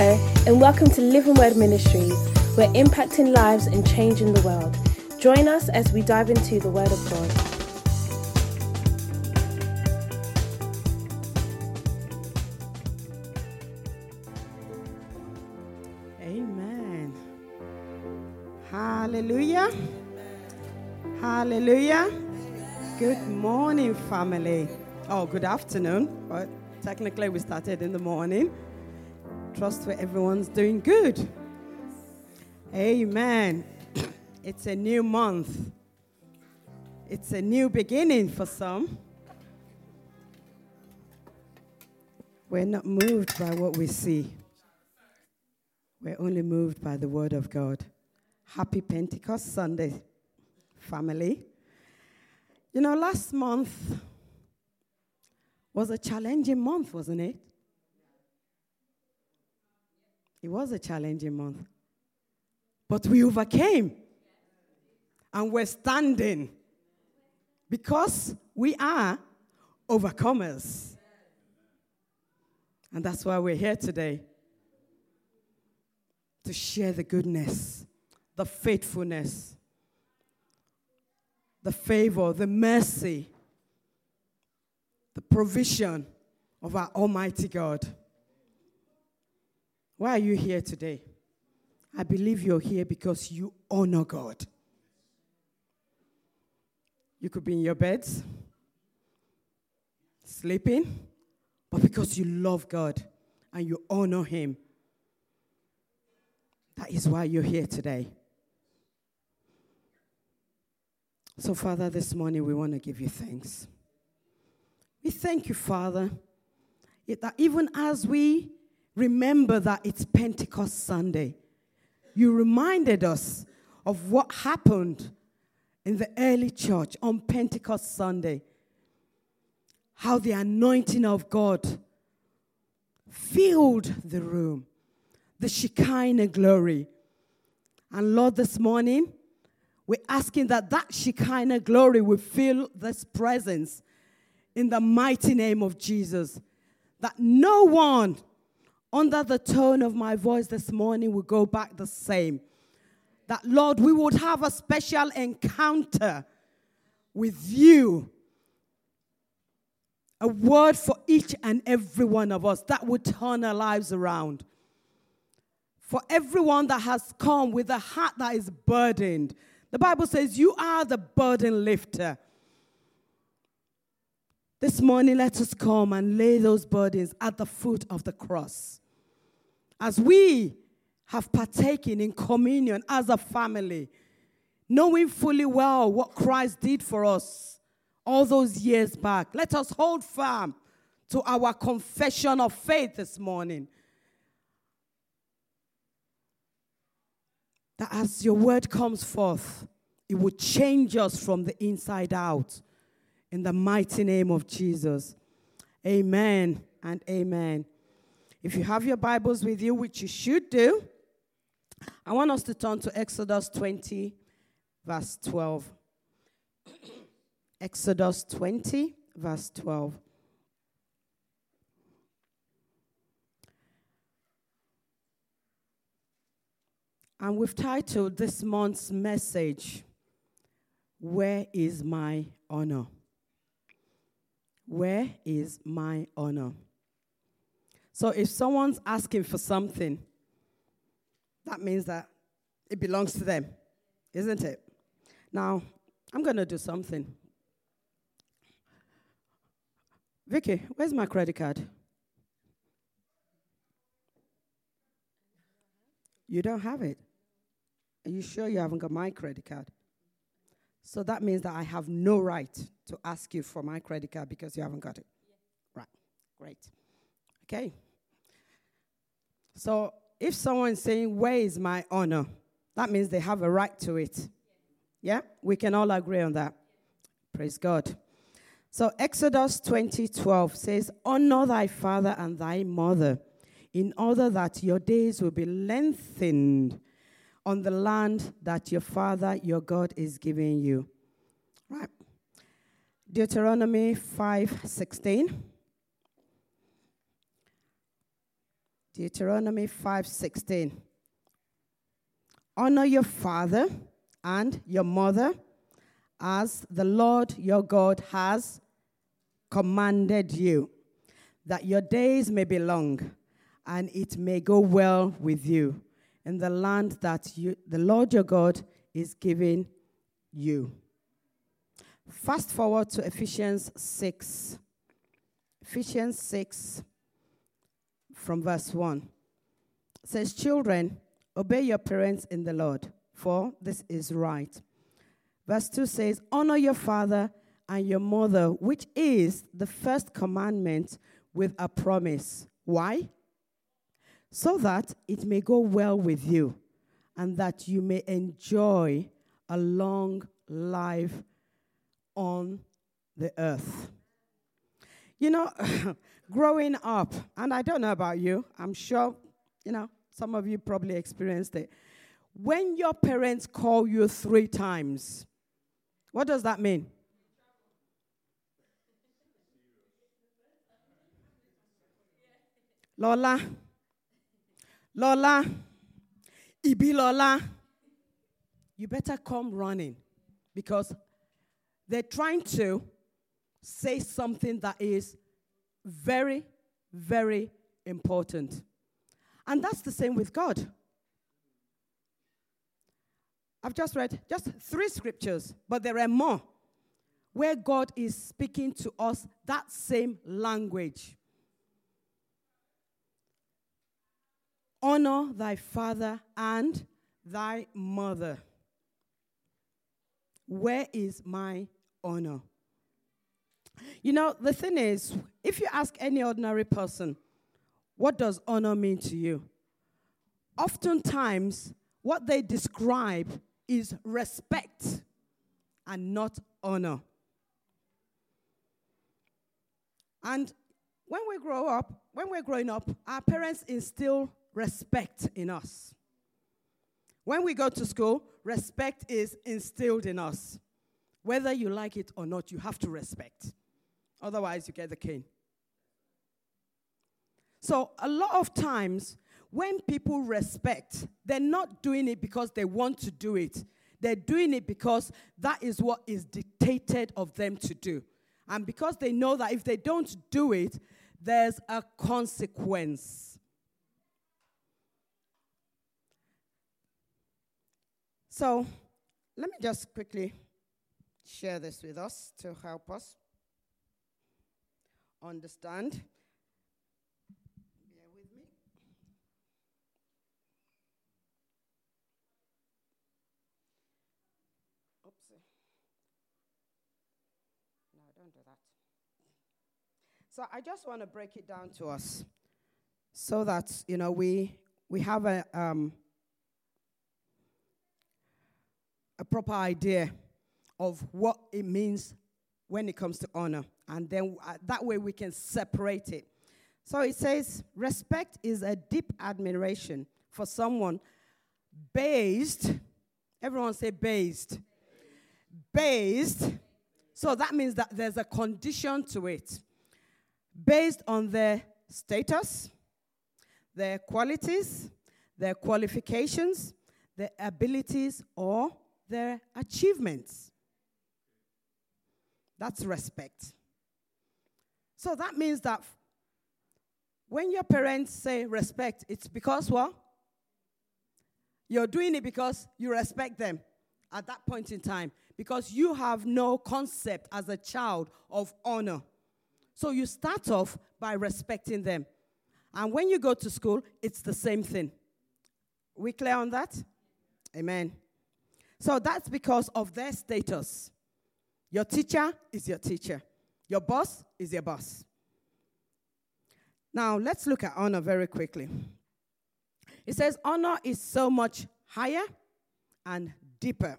Hello, and welcome to Living Word Ministries. We're impacting lives and changing the world. Join us as we dive into the Word of God. Amen. Hallelujah. Hallelujah. Good morning, family. Oh, good afternoon. But technically, we started in the morning. Trust where everyone's doing good. Amen. It's a new month. It's a new beginning for some. We're not moved by what we see. We're only moved by the word of God. Happy Pentecost Sunday, family. You know, last month was a challenging month, wasn't it? It was a challenging month. But we overcame. And we're standing because we are overcomers. And that's why we're here today to share the goodness, the faithfulness, the favor, the mercy, the provision of our Almighty God. Why are you here today? I believe you're here because you honor God. You could be in your beds, sleeping, but because you love God and you honor Him. That is why you're here today. So, Father, this morning we want to give you thanks. We thank you, Father, that even as we remember that it's Pentecost Sunday, you reminded us of what happened in the early church on Pentecost Sunday. How the anointing of God filled the room, the Shekinah glory. And Lord, this morning, we're asking that that Shekinah glory will fill this presence in the mighty name of Jesus. That no one under the tone of my voice this morning will go back the same. That, Lord, we would have a special encounter with you. A word for each and every one of us that would turn our lives around. For everyone that has come with a heart that is burdened, the Bible says, You are the burden lifter. This morning, let us come and lay those burdens at the foot of the cross. As we have partaken in communion as a family, knowing fully well what Christ did for us all those years back, let us hold firm to our confession of faith this morning. That as your word comes forth, it will change us from the inside out. In the mighty name of Jesus. Amen and amen. If you have your Bibles with you, which you should do, I want us to turn to Exodus 20, verse 12. Exodus 20, verse 12. And we've titled this month's message, Where is My Honor? Where is my honor? So if someone's asking for something, that means that it belongs to them, isn't it? Now, I'm going to do something. Vicky, where's my credit card? You don't have it. Are you sure you haven't got my credit card? So that means that I have no right to ask you for my credit card because you haven't got it. Yeah. Right. Great. Okay. So if someone's saying, Where is my honor? That means they have a right to it. Yeah? We can all agree on that. Praise God. So Exodus 20 12 says, Honor thy father and thy mother, in order that your days will be lengthened on the land that your father, your God, is giving you. Right. Deuteronomy 5 16. Deuteronomy 5:16. Honor your father and your mother as the Lord your God has commanded you, that your days may be long and it may go well with you in the land that you, the Lord your God is giving you. Fast forward to Ephesians 6. Ephesians 6 from verse 1 it says, Children, obey your parents in the Lord, for this is right. Verse 2 says, Honor your father and your mother, which is the first commandment with a promise. Why? So that it may go well with you and that you may enjoy a long life on the earth. You know, growing up, and I don't know about you, I'm sure, you know, some of you probably experienced it. When your parents call you three times, what does that mean? Lola, Lola, Ibi Lola, you better come running because they're trying to say something that is very, very important. And that's the same with God. I've just read just three scriptures, but there are more where God is speaking to us that same language. Honor thy father and thy mother. Where is my honor? You know, the thing is, if you ask any ordinary person, what does honor mean to you? Oftentimes, what they describe is respect and not honor. And when we grow up, when we're growing up, our parents instill respect in us. When we go to school, respect is instilled in us. Whether you like it or not, you have to respect. Otherwise, you get the cane. So, a lot of times, when people respect, they're not doing it because they want to do it. They're doing it because that is what is dictated of them to do. And because they know that if they don't do it, there's a consequence. So let me just quickly share this with us to help us understand. Bear with me. Oopsie. No, don't do that. So I just want to break it down to us so that, you know, we, we have a, um, a proper idea of what it means when it comes to honor. And then uh, that way we can separate it. So it says respect is a deep admiration for someone based, everyone say based. Based. So that means that there's a condition to it. Based on their status, their qualities, their qualifications, their abilities, or their achievements. That's respect. So that means that when your parents say respect, it's because what? You're doing it because you respect them at that point in time. Because you have no concept as a child of honor. So you start off by respecting them. And when you go to school, it's the same thing. We clear on that? Amen. So that's because of their status. Your teacher is your teacher, your boss is your boss. Now, let's look at honor very quickly. It says, honor is so much higher and deeper,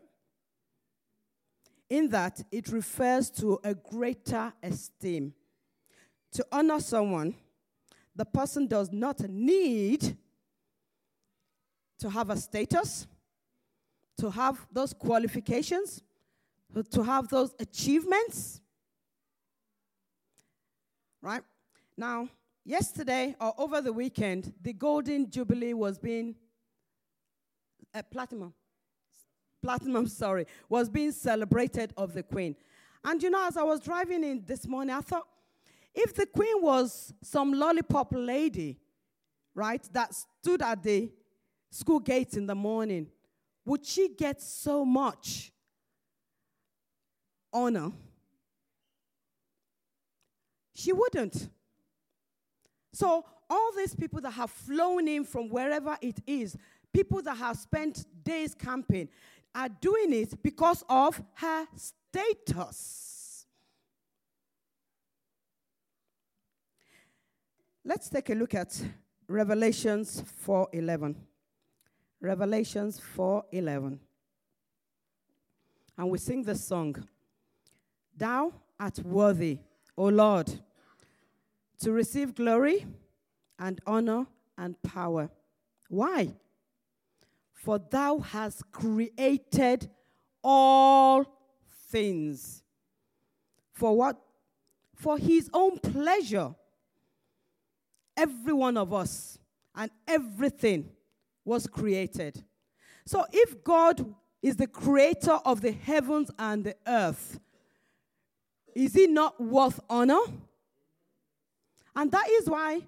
in that it refers to a greater esteem. To honor someone, the person does not need to have a status to have those qualifications, to have those achievements. Right? Now, yesterday or over the weekend, the Golden Jubilee was being uh, platinum, platinum, sorry, was being celebrated of the Queen. And you know, as I was driving in this morning, I thought, if the Queen was some lollipop lady, right, that stood at the school gates in the morning, would she get so much honor? She wouldn't. So, all these people that have flown in from wherever it is, people that have spent days camping, are doing it because of her status. Let's take a look at Revelations 4:11. Revelations 4:11. And we sing this song. Thou art worthy, O Lord, to receive glory and honor and power. Why? For thou hast created all things. For what? For his own pleasure. Every one of us and everything was created. So if God is the creator of the heavens and the earth, is he not worth honor? And that is why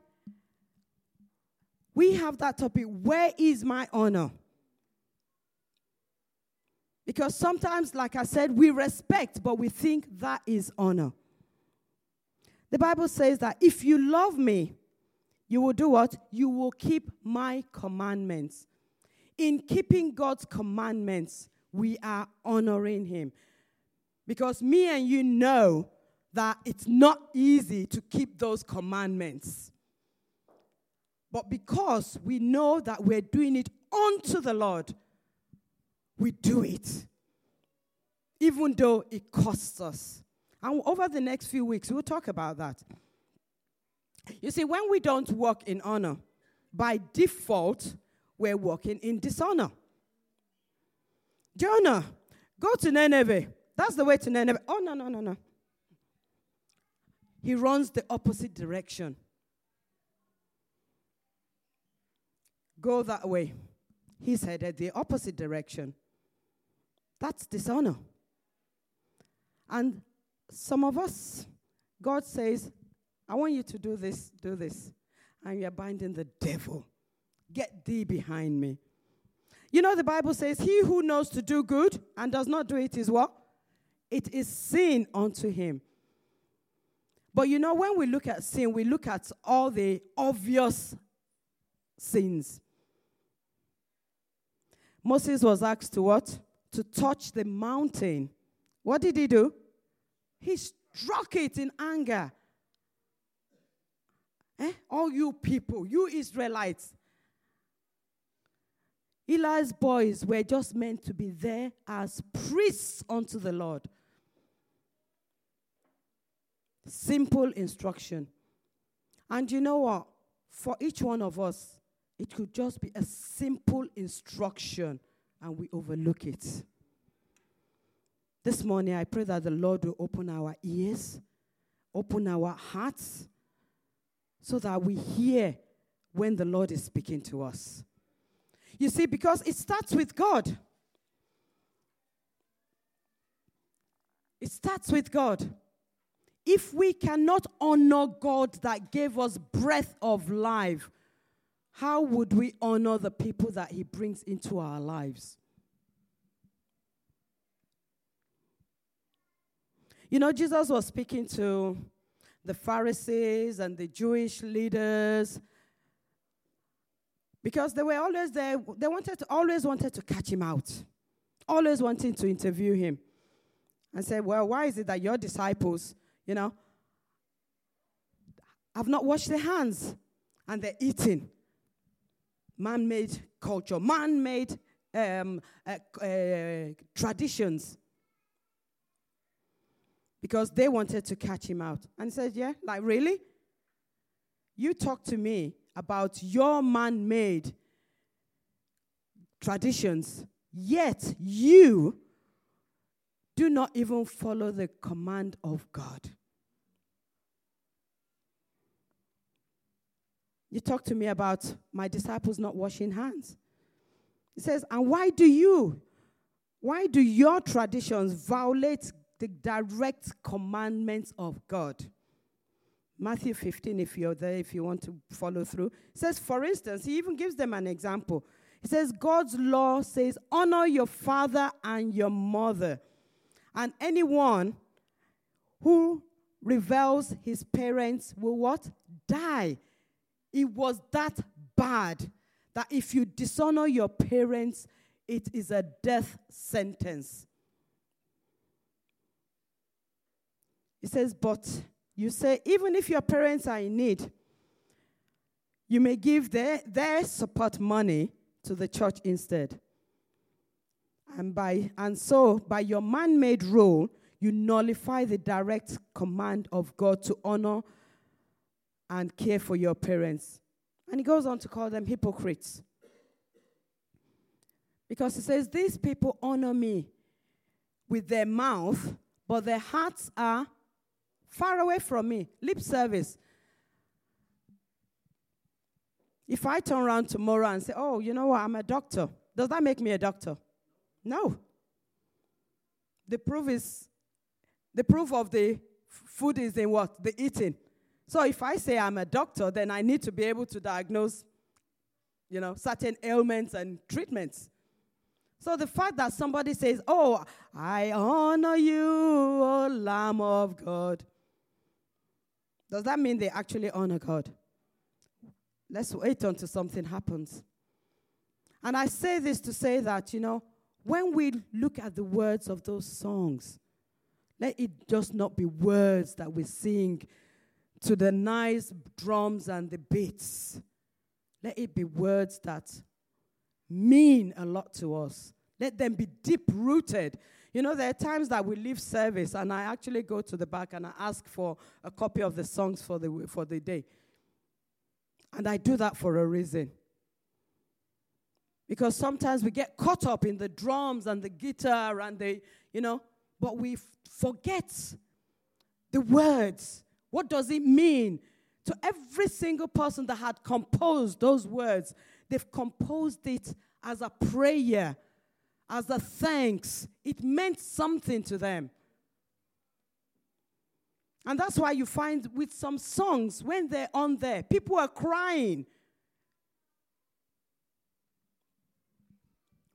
we have that topic where is my honor? Because sometimes, like I said, we respect, but we think that is honor. The Bible says that if you love me, you will do what? You will keep my commandments. In keeping God's commandments, we are honoring Him. Because me and you know that it's not easy to keep those commandments. But because we know that we're doing it unto the Lord, we do it. Even though it costs us. And over the next few weeks, we'll talk about that. You see, when we don't walk in honor, by default, we're walking in dishonor. Jonah, go to Nineveh. That's the way to Nineveh. Oh, no, no, no, no. He runs the opposite direction. Go that way. He's headed the opposite direction. That's dishonor. And some of us, God says, I want you to do this, do this. And you're binding the devil. Get thee behind me. You know, the Bible says, He who knows to do good and does not do it is what? It is sin unto him. But you know, when we look at sin, we look at all the obvious sins. Moses was asked to what? To touch the mountain. What did he do? He struck it in anger. Eh? All you people, you Israelites. Eli's boys were just meant to be there as priests unto the Lord. Simple instruction. And you know what? For each one of us, it could just be a simple instruction and we overlook it. This morning, I pray that the Lord will open our ears, open our hearts, so that we hear when the Lord is speaking to us. You see, because it starts with God. It starts with God. If we cannot honor God that gave us breath of life, how would we honor the people that He brings into our lives? You know, Jesus was speaking to the Pharisees and the Jewish leaders because they were always there. They wanted to, always wanted to catch him out, always wanting to interview him, and say, "Well, why is it that your disciples you know, have not washed their hands and they're eating. Man made culture, man made um, uh, uh, traditions. Because they wanted to catch him out. And he said, Yeah, like really? You talk to me about your man made traditions, yet you do not even follow the command of God. you talk to me about my disciples not washing hands. He says, and why do you, why do your traditions violate the direct commandments of God? Matthew 15, if you're there, if you want to follow through, says, for instance, he even gives them an example. He says, God's law says, honor your father and your mother. And anyone who revels his parents will what? Die. It was that bad that if you dishonor your parents, it is a death sentence. He says, but you say, even if your parents are in need, you may give their, their support money to the church instead. And, by, and so, by your man made rule, you nullify the direct command of God to honor and care for your parents. And he goes on to call them hypocrites. Because he says, These people honor me with their mouth, but their hearts are far away from me. Lip service. If I turn around tomorrow and say, Oh, you know what, I'm a doctor, does that make me a doctor? No. The proof is the proof of the food is in what? The eating. So if I say I'm a doctor, then I need to be able to diagnose, you know, certain ailments and treatments. So the fact that somebody says, Oh, I honor you, O Lamb of God, does that mean they actually honor God? Let's wait until something happens. And I say this to say that, you know, when we look at the words of those songs, let it just not be words that we sing to the nice drums and the beats. Let it be words that mean a lot to us. Let them be deep rooted. You know, there are times that we leave service and I actually go to the back and I ask for a copy of the songs for the, for the day. And I do that for a reason. Because sometimes we get caught up in the drums and the guitar and the, you know, but we f- forget the words. What does it mean? To every single person that had composed those words, they've composed it as a prayer as a thanks. It meant something to them. And that's why you find with some songs, when they're on there, people are crying.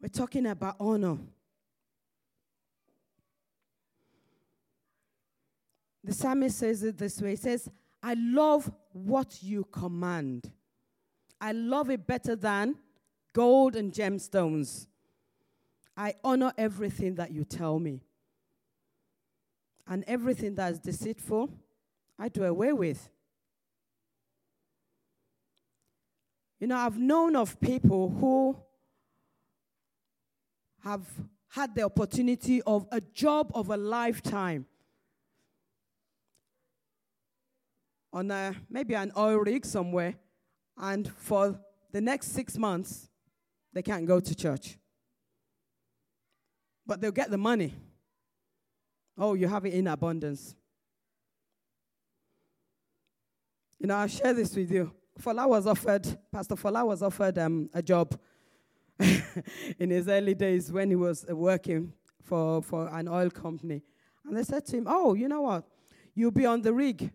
We're talking about honor. The psalmist says it this way He says, I love what you command. I love it better than gold and gemstones. I honor everything that you tell me. And everything that is deceitful, I do away with. You know, I've known of people who have had the opportunity of a job of a lifetime on a, maybe an oil rig somewhere, and for the next six months, they can't go to church but they'll get the money. Oh, you have it in abundance. You know, I'll share this with you. Fola was offered, Pastor Fola was offered um, a job in his early days when he was uh, working for, for an oil company. And they said to him, Oh, you know what? You'll be on the rig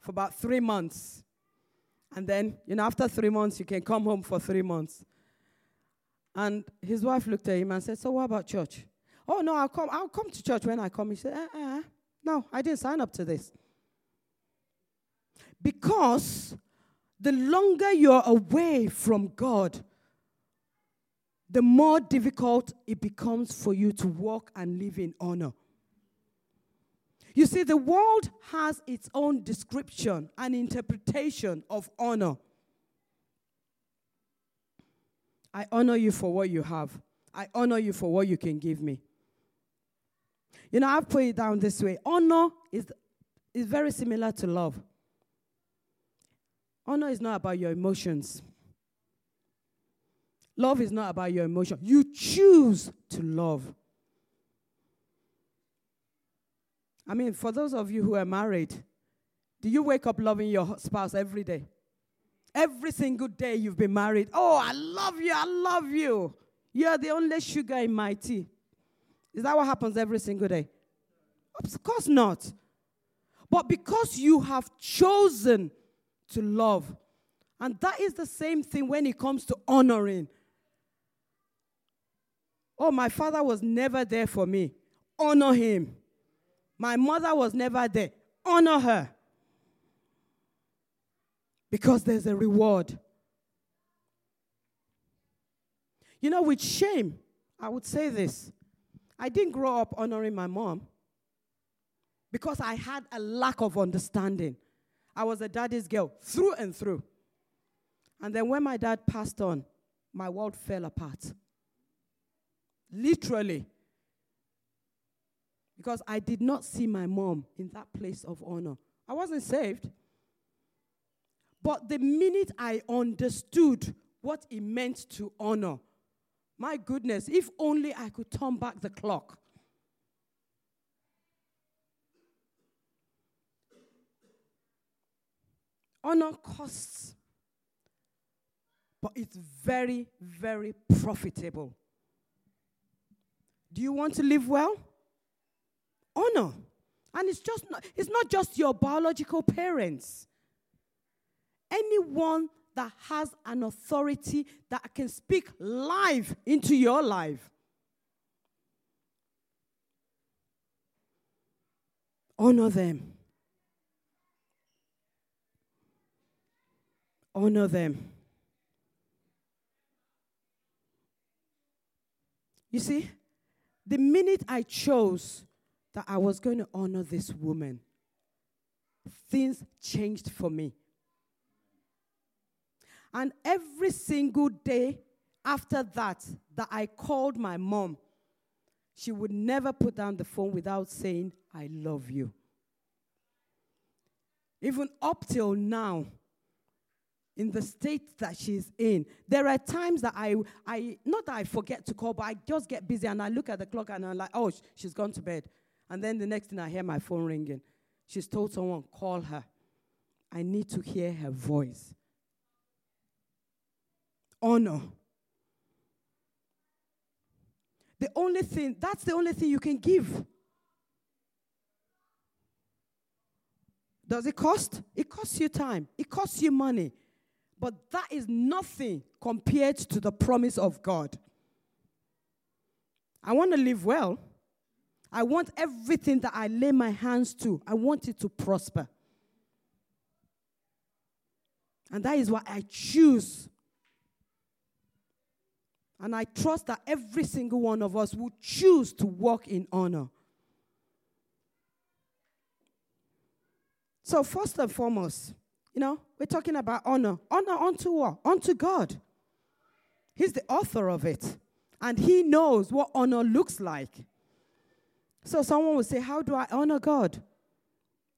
for about three months. And then, you know, after three months, you can come home for three months. And his wife looked at him and said, So what about church? Oh, no, I'll come. I'll come to church when I come. He said, uh, uh, No, I didn't sign up to this. Because the longer you're away from God, the more difficult it becomes for you to walk and live in honor. You see, the world has its own description and interpretation of honor. I honor you for what you have. I honor you for what you can give me. You know, I've put it down this way honor is, is very similar to love. Honor is not about your emotions. Love is not about your emotion. You choose to love. I mean, for those of you who are married, do you wake up loving your spouse every day? Every single day you've been married. Oh, I love you. I love you. You're the only sugar in my tea. Is that what happens every single day? Of course not. But because you have chosen to love, and that is the same thing when it comes to honoring. Oh, my father was never there for me. Honor him. My mother was never there. Honor her. Because there's a reward. You know, with shame, I would say this I didn't grow up honoring my mom because I had a lack of understanding. I was a daddy's girl through and through. And then when my dad passed on, my world fell apart. Literally. Because I did not see my mom in that place of honor. I wasn't saved. But the minute I understood what it meant to honor, my goodness, if only I could turn back the clock. Honor costs, but it's very, very profitable. Do you want to live well? Honor. And it's just not, it's not just your biological parents. Anyone that has an authority that can speak life into your life. Honor them. Honor them. You see, the minute I chose that I was going to honor this woman, things changed for me. And every single day after that, that I called my mom, she would never put down the phone without saying, I love you. Even up till now, in the state that she's in. There are times that I, I, not that I forget to call, but I just get busy and I look at the clock and I'm like, oh, she's gone to bed. And then the next thing I hear my phone ringing. She's told someone, call her. I need to hear her voice. Honor. The only thing, that's the only thing you can give. Does it cost? It costs you time, it costs you money. But that is nothing compared to the promise of God. I want to live well. I want everything that I lay my hands to, I want it to prosper. And that is why I choose. And I trust that every single one of us will choose to walk in honor. So, first and foremost, you know, we're talking about honor. Honor unto what? Unto God. He's the author of it. And he knows what honor looks like. So someone will say, How do I honor God?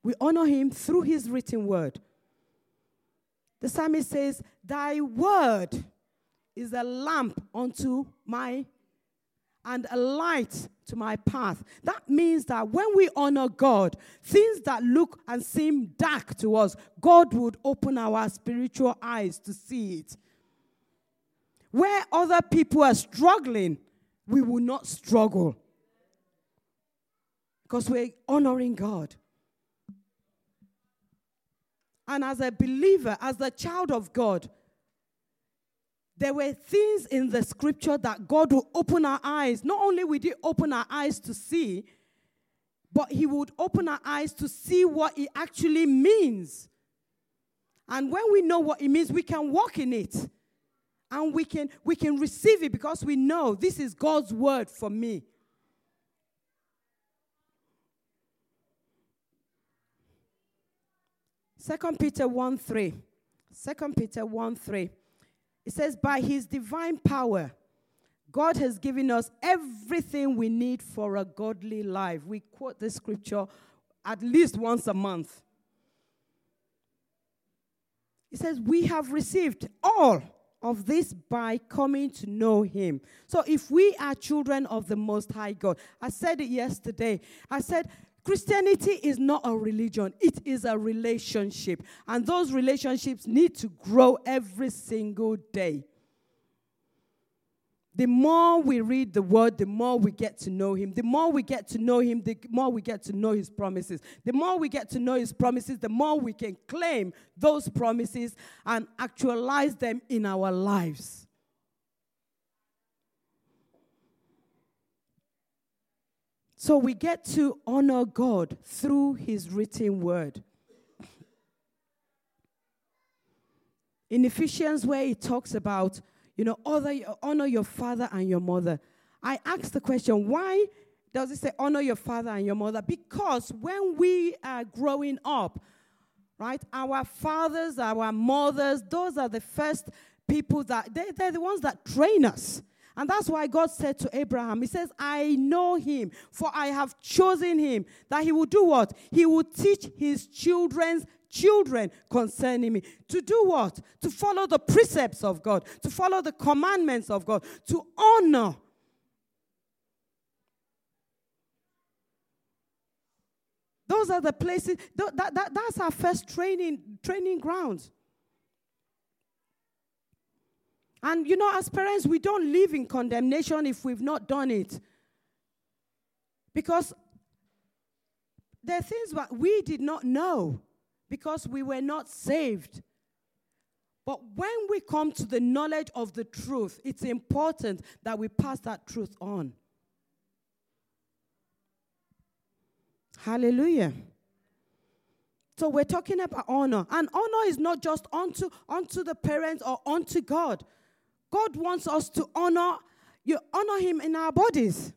We honor him through his written word. The psalmist says, Thy word is a lamp unto my and a light to my path. That means that when we honor God, things that look and seem dark to us, God would open our spiritual eyes to see it. Where other people are struggling, we will not struggle because we're honoring God. And as a believer, as a child of God, there were things in the scripture that God would open our eyes. Not only would He open our eyes to see, but He would open our eyes to see what it actually means. And when we know what it means, we can walk in it. And we can, we can receive it because we know this is God's word for me. Second Peter 1 3. 2 Peter 1 3. It says, By his divine power, God has given us everything we need for a godly life. We quote this scripture at least once a month. It says, We have received all of this by coming to know him. So if we are children of the Most High God, I said it yesterday. I said, Christianity is not a religion, it is a relationship. And those relationships need to grow every single day. The more we read the word, the more we get to know him. The more we get to know him, the more we get to know his promises. The more we get to know his promises, the more we can claim those promises and actualize them in our lives. So we get to honor God through his written word. In Ephesians, where it talks about, you know, honor your father and your mother. I ask the question, why does it say honor your father and your mother? Because when we are growing up, right, our fathers, our mothers, those are the first people that, they, they're the ones that train us. And that's why God said to Abraham, He says, I know him, for I have chosen him, that he will do what? He will teach his children's children concerning me. To do what? To follow the precepts of God, to follow the commandments of God, to honor. Those are the places, that, that, that's our first training, training grounds. And you know, as parents, we don't live in condemnation if we've not done it. Because there are things that we did not know because we were not saved. But when we come to the knowledge of the truth, it's important that we pass that truth on. Hallelujah. So we're talking about honor. And honor is not just unto, unto the parents or unto God. God wants us to honor you honor him in our bodies.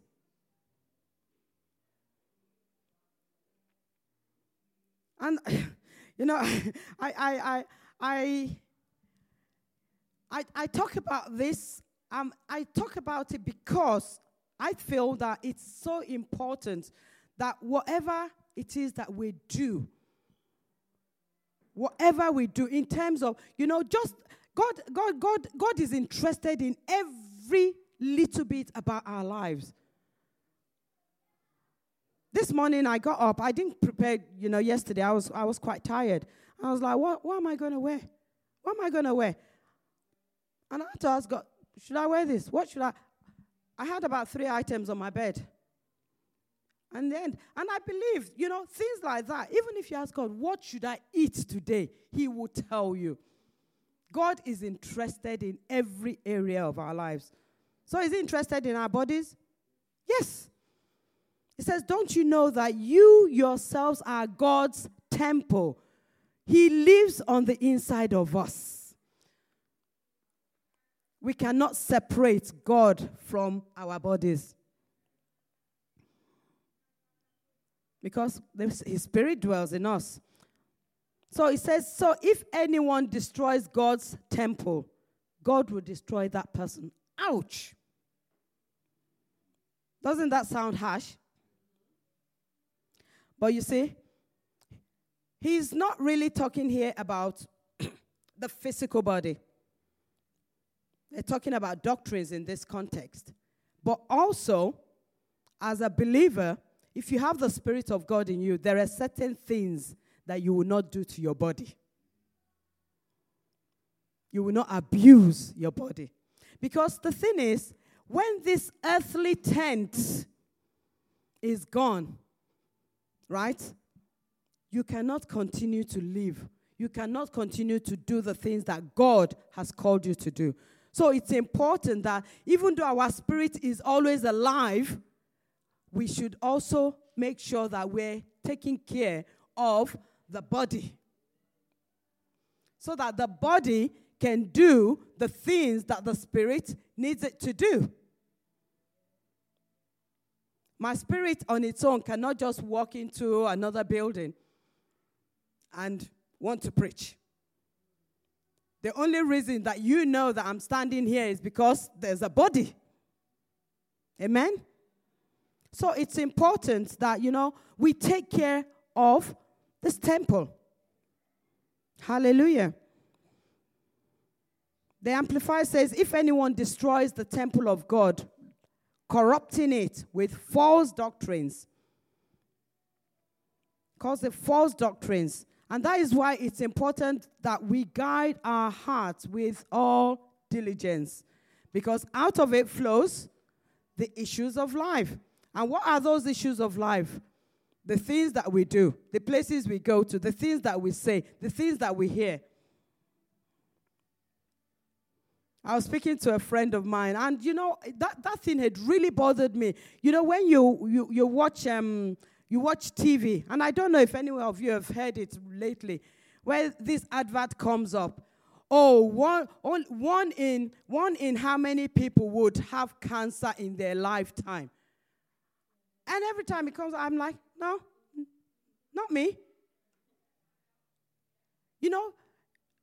And you know, I I I I I, I talk about this. Um, I talk about it because I feel that it's so important that whatever it is that we do, whatever we do in terms of, you know, just God, God, God, God is interested in every little bit about our lives. This morning I got up. I didn't prepare, you know, yesterday. I was I was quite tired. I was like, what, what am I going to wear? What am I going to wear? And I had to ask God, should I wear this? What should I? I had about three items on my bed. And then, and I believe, you know, things like that. Even if you ask God, what should I eat today? He will tell you. God is interested in every area of our lives. So, is He interested in our bodies? Yes. He says, Don't you know that you yourselves are God's temple? He lives on the inside of us. We cannot separate God from our bodies. Because His Spirit dwells in us. So it says, So if anyone destroys God's temple, God will destroy that person. Ouch. Doesn't that sound harsh? But you see, he's not really talking here about the physical body. They're talking about doctrines in this context. But also, as a believer, if you have the Spirit of God in you, there are certain things that you will not do to your body. You will not abuse your body. Because the thing is, when this earthly tent is gone, right? You cannot continue to live. You cannot continue to do the things that God has called you to do. So it's important that even though our spirit is always alive, we should also make sure that we're taking care of the body. So that the body can do the things that the spirit needs it to do. My spirit on its own cannot just walk into another building and want to preach. The only reason that you know that I'm standing here is because there's a body. Amen? So it's important that, you know, we take care of this temple. Hallelujah. The Amplified says if anyone destroys the temple of God, corrupting it with false doctrines, calls it false doctrines. And that is why it's important that we guide our hearts with all diligence. Because out of it flows the issues of life. And what are those issues of life? The things that we do, the places we go to, the things that we say, the things that we hear. I was speaking to a friend of mine, and you know that, that thing had really bothered me. You know, when you you, you watch um you watch TV, and I don't know if any of you have heard it lately, where this advert comes up. Oh, one, one in one in how many people would have cancer in their lifetime? And every time it comes, I'm like, no, not me. You know,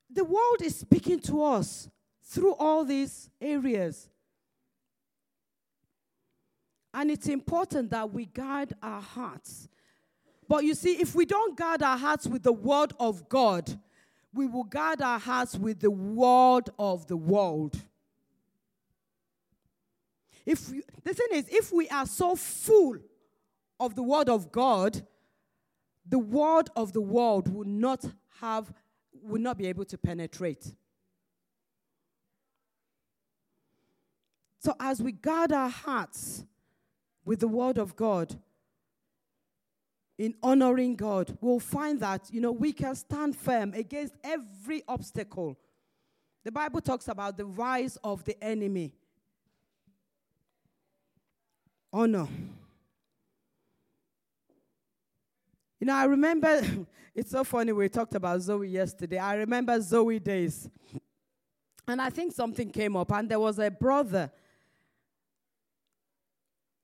the world is speaking to us through all these areas. And it's important that we guard our hearts. But you see, if we don't guard our hearts with the word of God, we will guard our hearts with the word of the world. If we, the thing is, if we are so full of the word of God, the word of the world will not have, will not be able to penetrate. So, as we guard our hearts with the Word of God, in honoring God, we'll find that, you know, we can stand firm against every obstacle. The Bible talks about the rise of the enemy. Honor. You know, I remember, it's so funny, we talked about Zoe yesterday. I remember Zoe days. And I think something came up, and there was a brother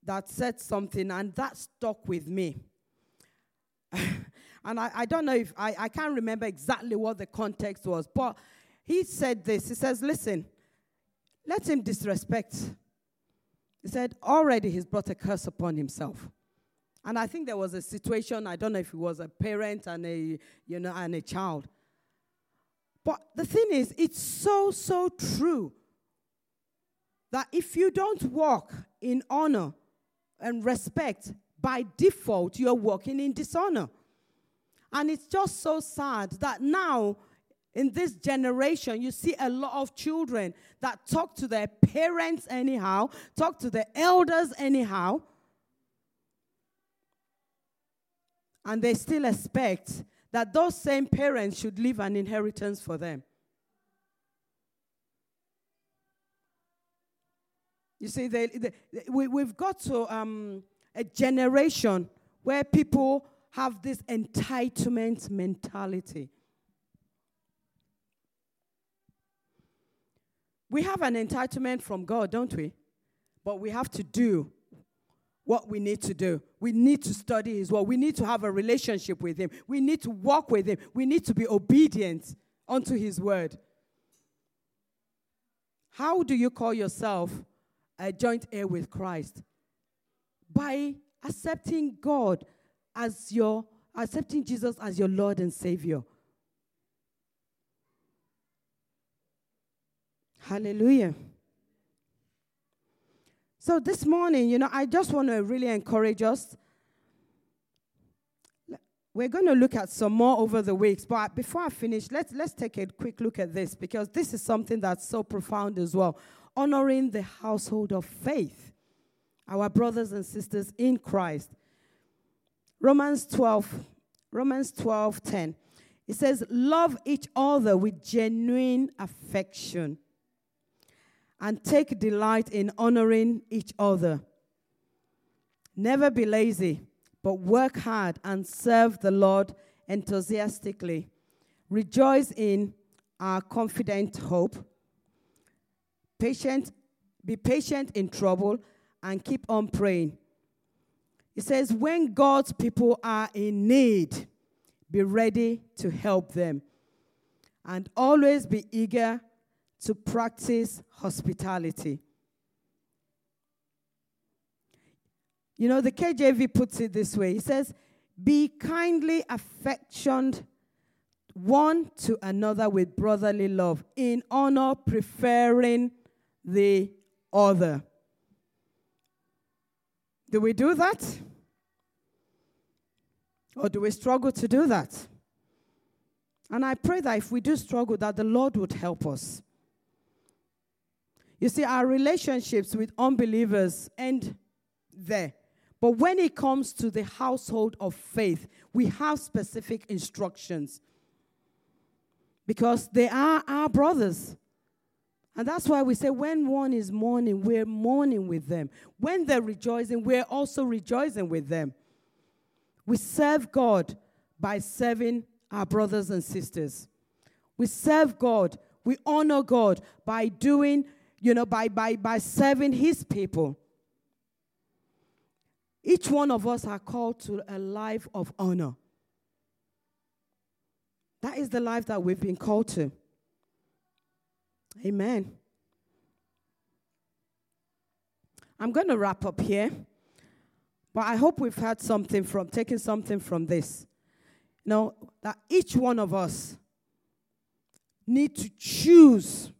that said something, and that stuck with me. and I, I, don't know if I, I can't remember exactly what the context was, but he said this. He says, Listen, let him disrespect. He said, Already he's brought a curse upon himself. And I think there was a situation, I don't know if it was a parent and a, you know, and a child. But the thing is, it's so, so true that if you don't walk in honor and respect, by default, you're walking in dishonor. And it's just so sad that now, in this generation, you see a lot of children that talk to their parents anyhow, talk to their elders anyhow, and they still expect that those same parents should leave an inheritance for them. You see, they, they, we, we've got to um, a generation where people have this entitlement mentality. We have an entitlement from God, don't we? But we have to do what we need to do. We need to study His word. We need to have a relationship with Him. We need to walk with Him. We need to be obedient unto His word. How do you call yourself a joint heir with Christ by accepting God as your accepting Jesus as your Lord and Savior. Hallelujah. So this morning, you know, I just want to really encourage us. We're going to look at some more over the weeks, but before I finish, let's let's take a quick look at this because this is something that's so profound as well honoring the household of faith, our brothers and sisters in Christ. Romans 12, Romans 12, 10. It says, Love each other with genuine affection and take delight in honoring each other. Never be lazy, but work hard and serve the Lord enthusiastically. Rejoice in our confident hope Patient, be patient in trouble and keep on praying. It says, when God's people are in need, be ready to help them. And always be eager to practice hospitality. You know, the KJV puts it this way He says, Be kindly affectioned one to another with brotherly love, in honor, preferring the other. Do we do that? Or do we struggle to do that? And I pray that if we do struggle, that the Lord would help us. You see, our relationships with unbelievers end there. But when it comes to the household of faith, we have specific instructions because they are our brothers. And that's why we say when one is mourning, we're mourning with them. When they're rejoicing, we're also rejoicing with them. We serve God by serving our brothers and sisters. We serve God. We honor God by doing, you know, by, by, by serving His people. Each one of us are called to a life of honor. That is the life that we've been called to. Amen. I'm going to wrap up here, but I hope we've had something from, taking something from this. You know, that each one of us need to choose.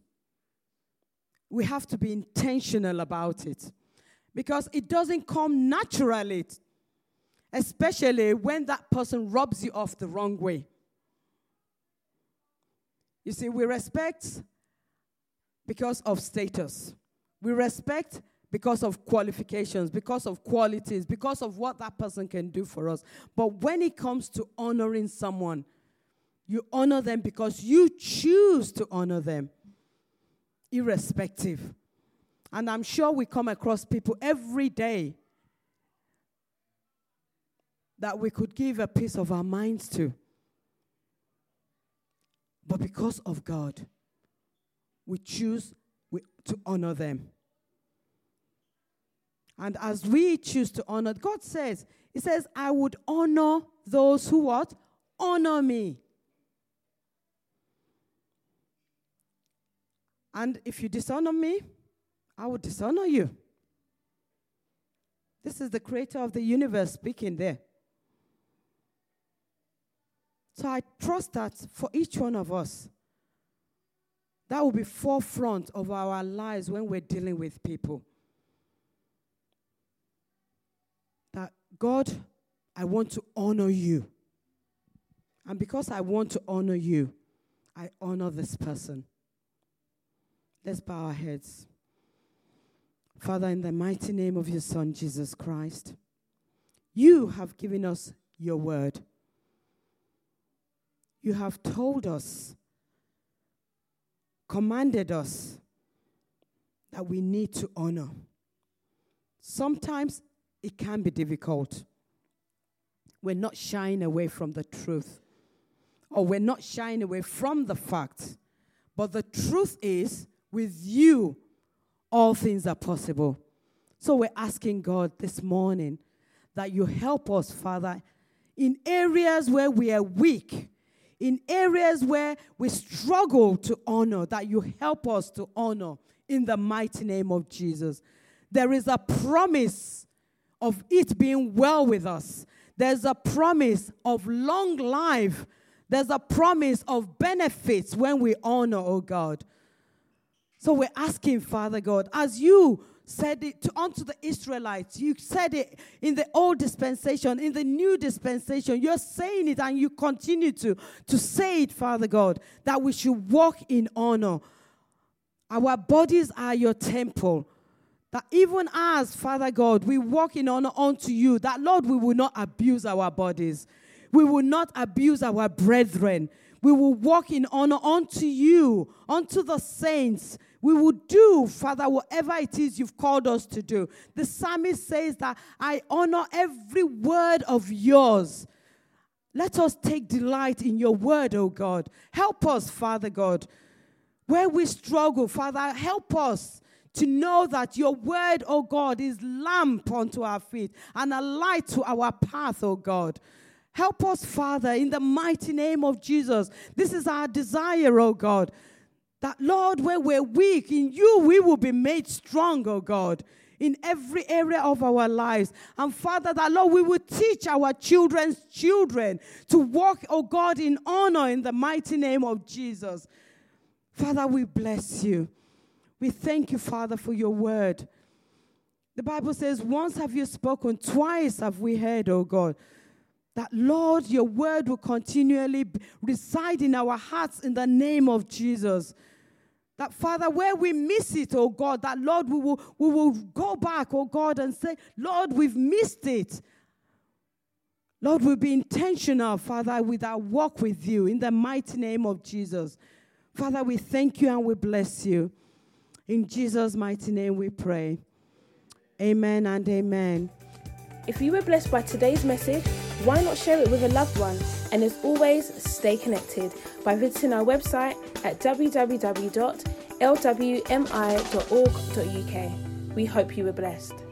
We have to be intentional about it because it doesn't come naturally, especially when that person rubs you off the wrong way. You see, we respect because of status, we respect because of qualifications, because of qualities, because of what that person can do for us. But when it comes to honoring someone, you honor them because you choose to honor them, irrespective. And I'm sure we come across people every day that we could give a piece of our minds to. But because of God, we choose to honor them. And as we choose to honor, God says, He says, I would honor those who what? Honor me. And if you dishonor me, I will dishonor you. This is the creator of the universe speaking there. So I trust that for each one of us, that will be forefront of our lives when we're dealing with people. That God, I want to honor you. And because I want to honor you, I honor this person. Let's bow our heads. Father, in the mighty name of your Son, Jesus Christ, you have given us your word. You have told us, commanded us that we need to honor. Sometimes it can be difficult. We're not shying away from the truth, or we're not shying away from the fact. But the truth is, with you, all things are possible. So we're asking God this morning that you help us, Father, in areas where we are weak, in areas where we struggle to honor, that you help us to honor in the mighty name of Jesus. There is a promise of it being well with us. There's a promise of long life. There's a promise of benefits when we honor, oh God. So we're asking, Father God, as you said it to, unto the Israelites, you said it in the old dispensation, in the new dispensation, you're saying it and you continue to, to say it, Father God, that we should walk in honor. Our bodies are your temple. That even as, Father God, we walk in honor unto you, that Lord, we will not abuse our bodies. We will not abuse our brethren. We will walk in honor unto you, unto the saints, we will do, Father, whatever it is you've called us to do. The psalmist says that I honor every word of yours. Let us take delight in your word, oh God. Help us, Father God. Where we struggle, Father, help us to know that your word, oh God, is lamp unto our feet and a light to our path, oh God. Help us, Father, in the mighty name of Jesus. This is our desire, O God that, Lord, when we're weak, in you we will be made strong, oh God, in every area of our lives. And Father, that, Lord, we will teach our children's children to walk, oh God, in honor in the mighty name of Jesus. Father, we bless you. We thank you, Father, for your word. The Bible says, Once have you spoken, twice have we heard, oh God. that, Lord, your word will continually reside in our hearts in the name of Jesus. That, Father, where we miss it, oh God, that, Lord, we will, we will go back, oh God, and say, Lord, we've missed it. Lord, we'll be intentional, Father, with our walk with you in the mighty name of Jesus. Father, we thank you and we bless you. In Jesus' mighty name we pray. Amen and amen. If you were blessed by today's message, why not share it with a loved one? And as always, stay connected by visiting our website at www.lwmi.org.uk. We hope you were blessed.